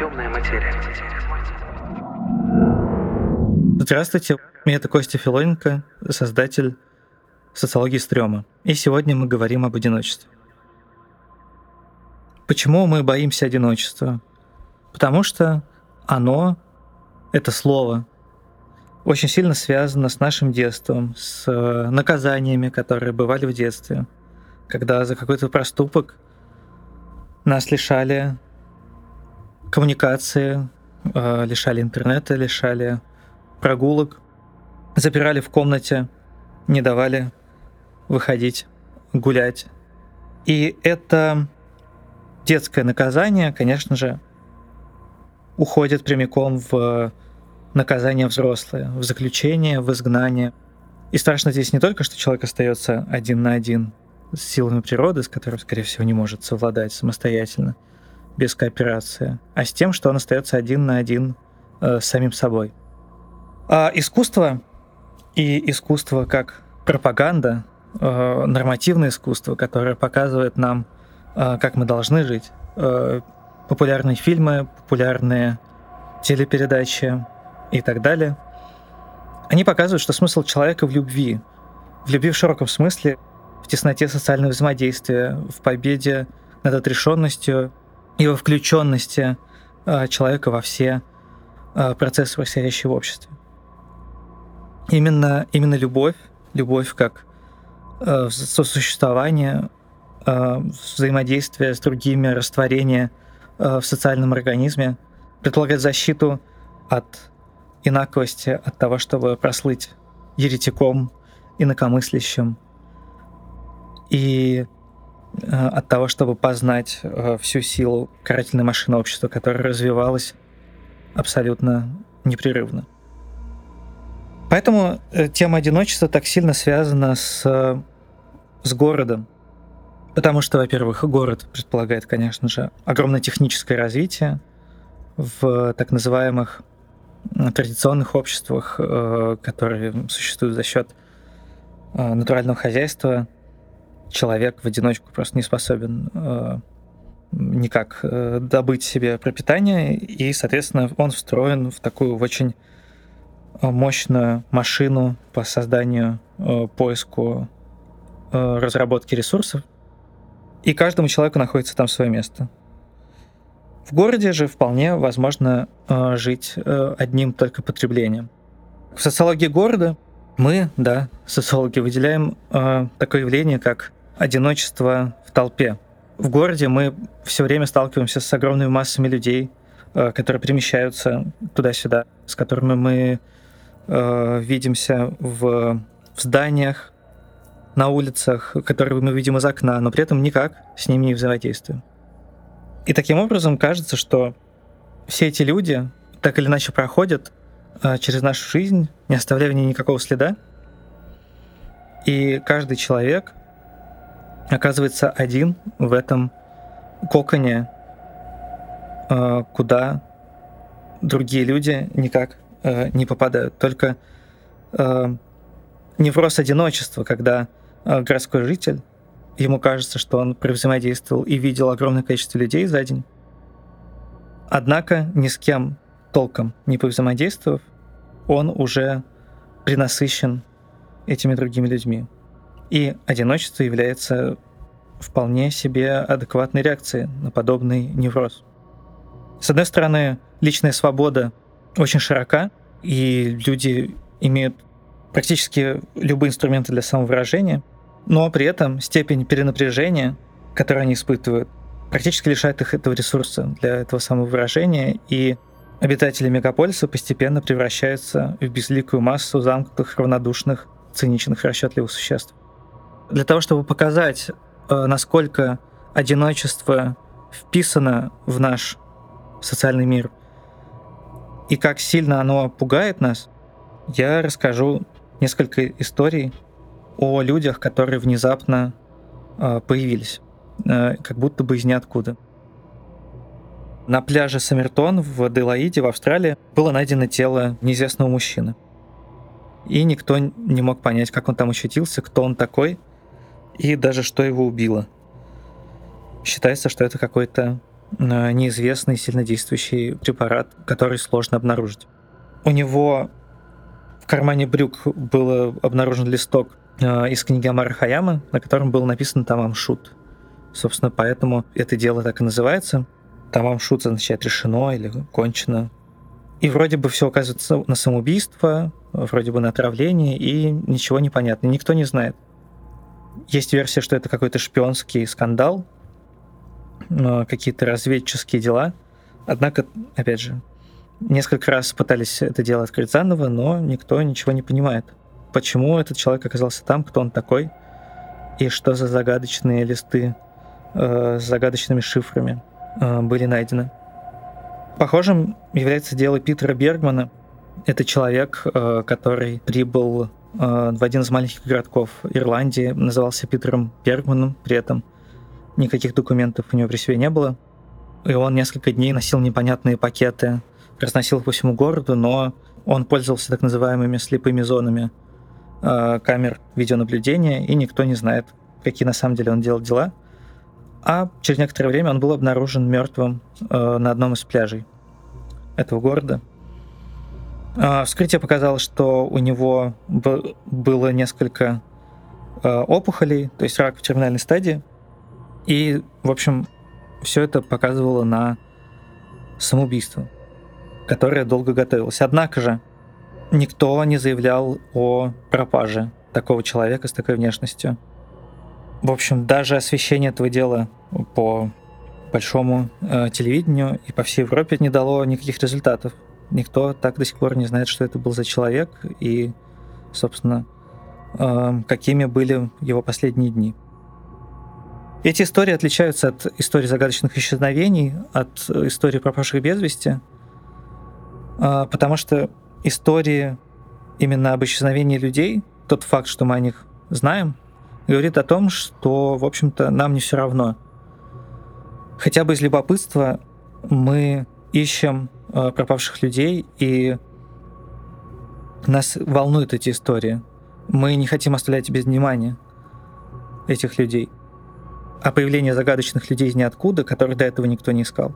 Темная материя. Здравствуйте, меня это Костя Филоненко, создатель социологии стрёма. И сегодня мы говорим об одиночестве. Почему мы боимся одиночества? Потому что оно, это слово, очень сильно связано с нашим детством, с э, наказаниями, которые бывали в детстве, когда за какой-то проступок нас лишали коммуникации, э, лишали интернета, лишали прогулок, запирали в комнате, не давали выходить, гулять. И это детское наказание, конечно же, уходит прямиком в наказание взрослое, в заключение, в изгнание. И страшно здесь не только, что человек остается один на один с силами природы, с которым, скорее всего, не может совладать самостоятельно, без кооперации, а с тем, что он остается один на один э, с самим собой. А искусство и искусство как пропаганда, э, нормативное искусство, которое показывает нам, э, как мы должны жить, э, популярные фильмы, популярные телепередачи, и так далее, они показывают, что смысл человека в любви. В любви в широком смысле, в тесноте социального взаимодействия, в победе над отрешенностью и во включенности э, человека во все э, процессы, происходящие в обществе. Именно, именно любовь, любовь как э, сосуществование, взаимодействие с другими, растворение в социальном организме предполагает защиту от инаковости от того, чтобы прослыть еретиком, инакомыслящим, и от того, чтобы познать э, всю силу карательной машины общества, которая развивалась абсолютно непрерывно. Поэтому э, тема одиночества так сильно связана с, с городом. Потому что, во-первых, город предполагает, конечно же, огромное техническое развитие в так называемых традиционных обществах, э, которые существуют за счет э, натурального хозяйства, человек в одиночку просто не способен э, никак добыть себе пропитание, и, соответственно, он встроен в такую очень мощную машину по созданию, поиску, разработке ресурсов, и каждому человеку находится там свое место. В городе же вполне возможно э, жить э, одним только потреблением. В социологии города мы, да, социологи, выделяем э, такое явление, как одиночество в толпе. В городе мы все время сталкиваемся с огромными массами людей, которые перемещаются туда-сюда, с которыми мы видимся в, в зданиях, на улицах, которые мы видим из окна, но при этом никак с ними не взаимодействуем. И таким образом кажется, что все эти люди так или иначе проходят э, через нашу жизнь, не оставляя в ней никакого следа. И каждый человек оказывается один в этом коконе, э, куда другие люди никак э, не попадают. Только э, невроз одиночества, когда э, городской житель ему кажется, что он взаимодействовал и видел огромное количество людей за день. Однако ни с кем толком не повзаимодействовав, он уже принасыщен этими другими людьми. И одиночество является вполне себе адекватной реакцией на подобный невроз. С одной стороны, личная свобода очень широка, и люди имеют практически любые инструменты для самовыражения, но при этом степень перенапряжения, которую они испытывают, практически лишает их этого ресурса для этого самовыражения, и обитатели мегаполиса постепенно превращаются в безликую массу замкнутых, равнодушных, циничных, расчетливых существ. Для того, чтобы показать, э, насколько одиночество вписано в наш социальный мир и как сильно оно пугает нас, я расскажу несколько историй о людях, которые внезапно э, появились, э, как будто бы из ниоткуда. На пляже Саммертон в Делаиде в Австралии было найдено тело неизвестного мужчины. И никто не мог понять, как он там очутился, кто он такой, и даже что его убило. Считается, что это какой-то э, неизвестный сильнодействующий препарат, который сложно обнаружить. У него в кармане брюк был обнаружен листок э, из книги Амара Хаямы, на котором был написан Тамам Шут. Собственно, поэтому это дело так и называется. Тамам Шут означает решено или кончено. И вроде бы все указывается на самоубийство, вроде бы на отравление, и ничего не понятно. Никто не знает. Есть версия, что это какой-то шпионский скандал, какие-то разведческие дела. Однако, опять же, несколько раз пытались это дело открыть заново, но никто ничего не понимает. Почему этот человек оказался там, кто он такой, и что за загадочные листы э, с загадочными шифрами э, были найдены. Похожим является дело Питера Бергмана. Это человек, э, который прибыл э, в один из маленьких городков Ирландии, назывался Питером Бергманом при этом. Никаких документов у него при себе не было. И он несколько дней носил непонятные пакеты, разносил их по всему городу, но он пользовался так называемыми слепыми зонами э, камер видеонаблюдения, и никто не знает, какие на самом деле он делал дела. А через некоторое время он был обнаружен мертвым э, на одном из пляжей этого города. Э, вскрытие показало, что у него было несколько э, опухолей, то есть рак в терминальной стадии. И, в общем, все это показывало на самоубийство, которое долго готовилось. Однако же никто не заявлял о пропаже такого человека с такой внешностью. В общем, даже освещение этого дела по большому э, телевидению и по всей Европе не дало никаких результатов. Никто так до сих пор не знает, что это был за человек и, собственно, э, какими были его последние дни. Эти истории отличаются от истории загадочных исчезновений, от истории пропавших без вести, э, потому что истории именно об исчезновении людей, тот факт, что мы о них знаем, говорит о том, что, в общем-то, нам не все равно. Хотя бы из любопытства мы ищем э, пропавших людей, и нас волнуют эти истории. Мы не хотим оставлять без внимания этих людей. А появление загадочных людей из ниоткуда, которых до этого никто не искал,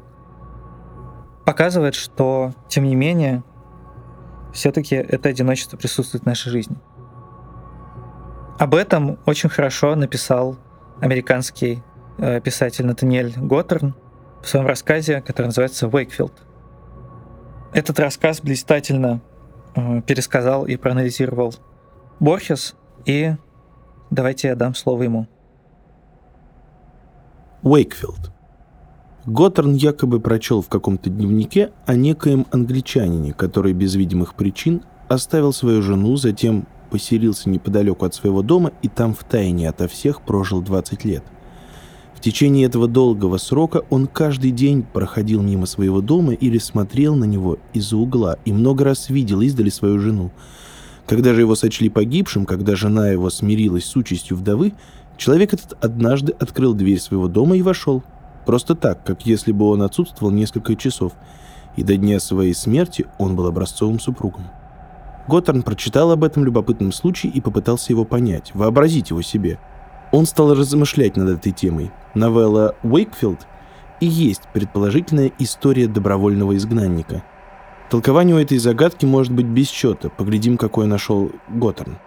показывает, что, тем не менее, все-таки это одиночество присутствует в нашей жизни. Об этом очень хорошо написал американский э, писатель Натаниэль Готтерн в своем рассказе, который называется «Уэйкфилд». Этот рассказ блистательно э, пересказал и проанализировал Борхес, и давайте я дам слово ему. Уэйкфилд. Готтерн якобы прочел в каком-то дневнике о некоем англичанине, который без видимых причин оставил свою жену, затем поселился неподалеку от своего дома и там втайне ото всех прожил 20 лет. Течение этого долгого срока он каждый день проходил мимо своего дома или смотрел на него из-за угла и много раз видел издали свою жену. Когда же его сочли погибшим, когда жена его смирилась с участью вдовы, человек этот однажды открыл дверь своего дома и вошел. Просто так, как если бы он отсутствовал несколько часов. И до дня своей смерти он был образцовым супругом. Готтерн прочитал об этом любопытном случае и попытался его понять, вообразить его себе. Он стал размышлять над этой темой. Новелла «Уэйкфилд» и есть предположительная история добровольного изгнанника. Толкование у этой загадки может быть без счета. Поглядим, какое нашел Готтерн.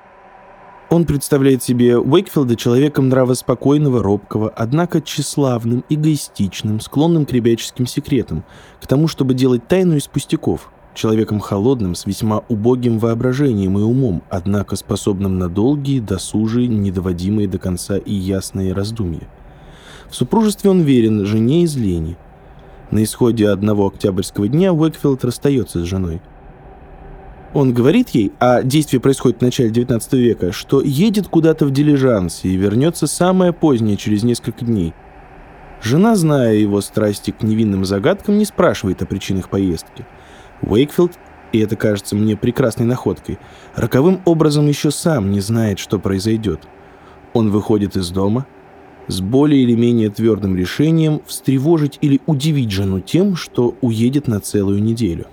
Он представляет себе Уэйкфилда человеком нравоспокойного, робкого, однако тщеславным, эгоистичным, склонным к ребяческим секретам, к тому, чтобы делать тайну из пустяков – человеком холодным, с весьма убогим воображением и умом, однако способным на долгие, досужие, недоводимые до конца и ясные раздумья. В супружестве он верен жене из лени. На исходе одного октябрьского дня Уэкфилд расстается с женой. Он говорит ей, а действие происходит в начале 19 века, что едет куда-то в дилижансе и вернется самое позднее, через несколько дней. Жена, зная его страсти к невинным загадкам, не спрашивает о причинах поездки – Уэйкфилд, и это кажется мне прекрасной находкой, роковым образом еще сам не знает, что произойдет. Он выходит из дома с более или менее твердым решением встревожить или удивить жену тем, что уедет на целую неделю.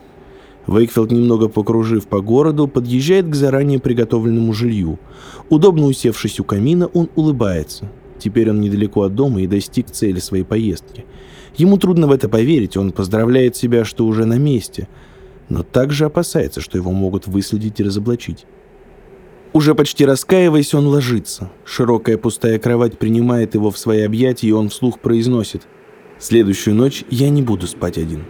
Вейкфилд, немного покружив по городу, подъезжает к заранее приготовленному жилью. Удобно усевшись у камина, он улыбается. Теперь он недалеко от дома и достиг цели своей поездки. Ему трудно в это поверить, он поздравляет себя, что уже на месте, но также опасается, что его могут выследить и разоблачить. Уже почти раскаиваясь, он ложится. Широкая пустая кровать принимает его в свои объятия, и он вслух произносит «Следующую ночь я не буду спать один».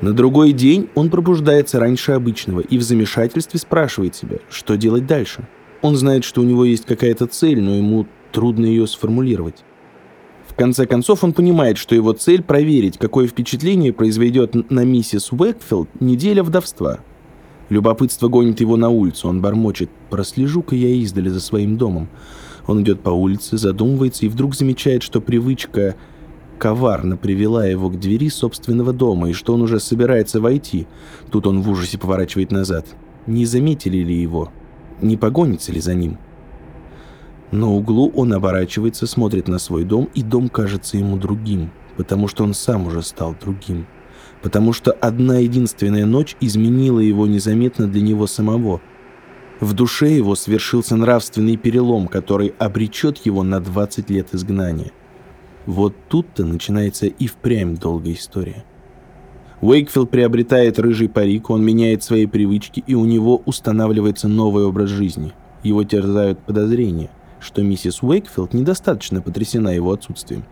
На другой день он пробуждается раньше обычного и в замешательстве спрашивает себя, что делать дальше. Он знает, что у него есть какая-то цель, но ему трудно ее сформулировать. Конце концов, он понимает, что его цель – проверить, какое впечатление произведет на миссис Уэкфилд неделя вдовства – Любопытство гонит его на улицу. Он бормочет. «Прослежу-ка я издали за своим домом». Он идет по улице, задумывается и вдруг замечает, что привычка коварно привела его к двери собственного дома и что он уже собирается войти. Тут он в ужасе поворачивает назад. Не заметили ли его? Не погонится ли за ним? На углу он оборачивается, смотрит на свой дом, и дом кажется ему другим, потому что он сам уже стал другим потому что одна единственная ночь изменила его незаметно для него самого. В душе его свершился нравственный перелом, который обречет его на 20 лет изгнания. Вот тут-то начинается и впрямь долгая история. Уэйкфилд приобретает рыжий парик, он меняет свои привычки, и у него устанавливается новый образ жизни. Его терзают подозрения, что миссис Уэйкфилд недостаточно потрясена его отсутствием.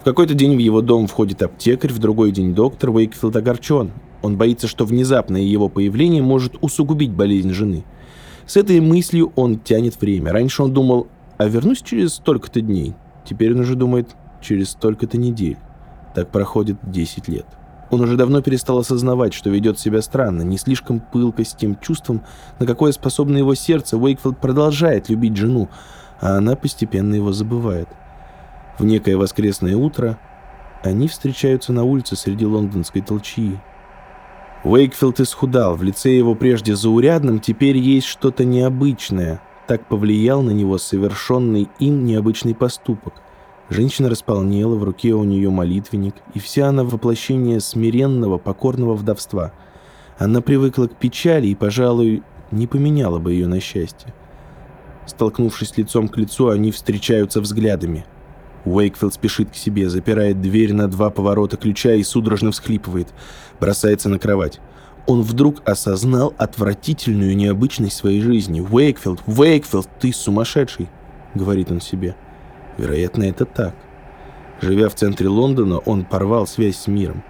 В какой-то день в его дом входит аптекарь, в другой день доктор Уэйкфилд огорчен. Он боится, что внезапное его появление может усугубить болезнь жены. С этой мыслью он тянет время. Раньше он думал, а вернусь через столько-то дней. Теперь он уже думает, через столько-то недель. Так проходит 10 лет. Он уже давно перестал осознавать, что ведет себя странно, не слишком пылко с тем чувством, на какое способно его сердце, Уэйкфилд продолжает любить жену, а она постепенно его забывает. В некое воскресное утро они встречаются на улице среди лондонской толчии. Уэйкфилд исхудал, в лице его прежде заурядном теперь есть что-то необычное. Так повлиял на него совершенный им необычный поступок. Женщина располнела, в руке у нее молитвенник, и вся она воплощение смиренного, покорного вдовства. Она привыкла к печали и, пожалуй, не поменяла бы ее на счастье. Столкнувшись лицом к лицу, они встречаются взглядами – Уэйкфилд спешит к себе, запирает дверь на два поворота ключа и судорожно всхлипывает. Бросается на кровать. Он вдруг осознал отвратительную необычность своей жизни. «Уэйкфилд, Уэйкфилд, ты сумасшедший!» — говорит он себе. Вероятно, это так. Живя в центре Лондона, он порвал связь с миром.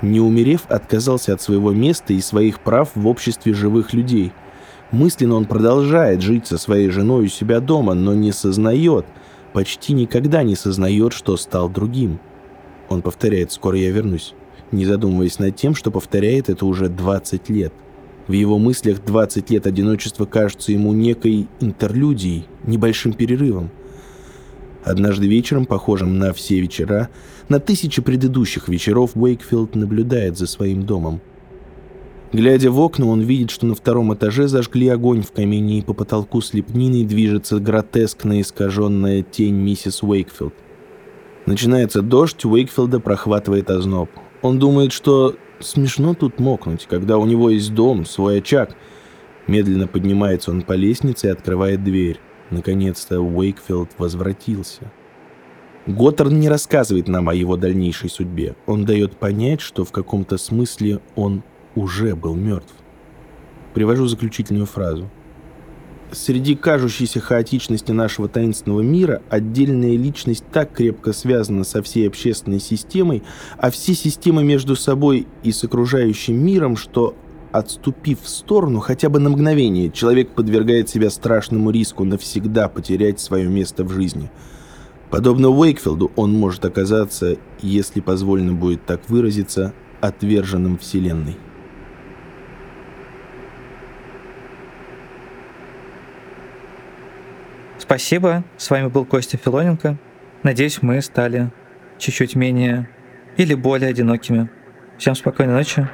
Не умерев, отказался от своего места и своих прав в обществе живых людей. Мысленно он продолжает жить со своей женой у себя дома, но не сознает — почти никогда не сознает, что стал другим. Он повторяет «скоро я вернусь», не задумываясь над тем, что повторяет это уже 20 лет. В его мыслях 20 лет одиночества кажутся ему некой интерлюдией, небольшим перерывом. Однажды вечером, похожим на все вечера, на тысячи предыдущих вечеров, Уэйкфилд наблюдает за своим домом – Глядя в окна, он видит, что на втором этаже зажгли огонь в камине, и по потолку с лепниной движется гротескно искаженная тень миссис Уэйкфилд. Начинается дождь, Уэйкфилда прохватывает озноб. Он думает, что смешно тут мокнуть, когда у него есть дом, свой очаг. Медленно поднимается он по лестнице и открывает дверь. Наконец-то Уэйкфилд возвратился. Готтерн не рассказывает нам о его дальнейшей судьбе. Он дает понять, что в каком-то смысле он уже был мертв. Привожу заключительную фразу. Среди кажущейся хаотичности нашего таинственного мира отдельная личность так крепко связана со всей общественной системой, а все системы между собой и с окружающим миром, что отступив в сторону хотя бы на мгновение, человек подвергает себя страшному риску навсегда потерять свое место в жизни. Подобно Уэйкфилду он может оказаться, если позволено будет так выразиться, отверженным Вселенной. Спасибо. С вами был Костя Филоненко. Надеюсь, мы стали чуть-чуть менее или более одинокими. Всем спокойной ночи.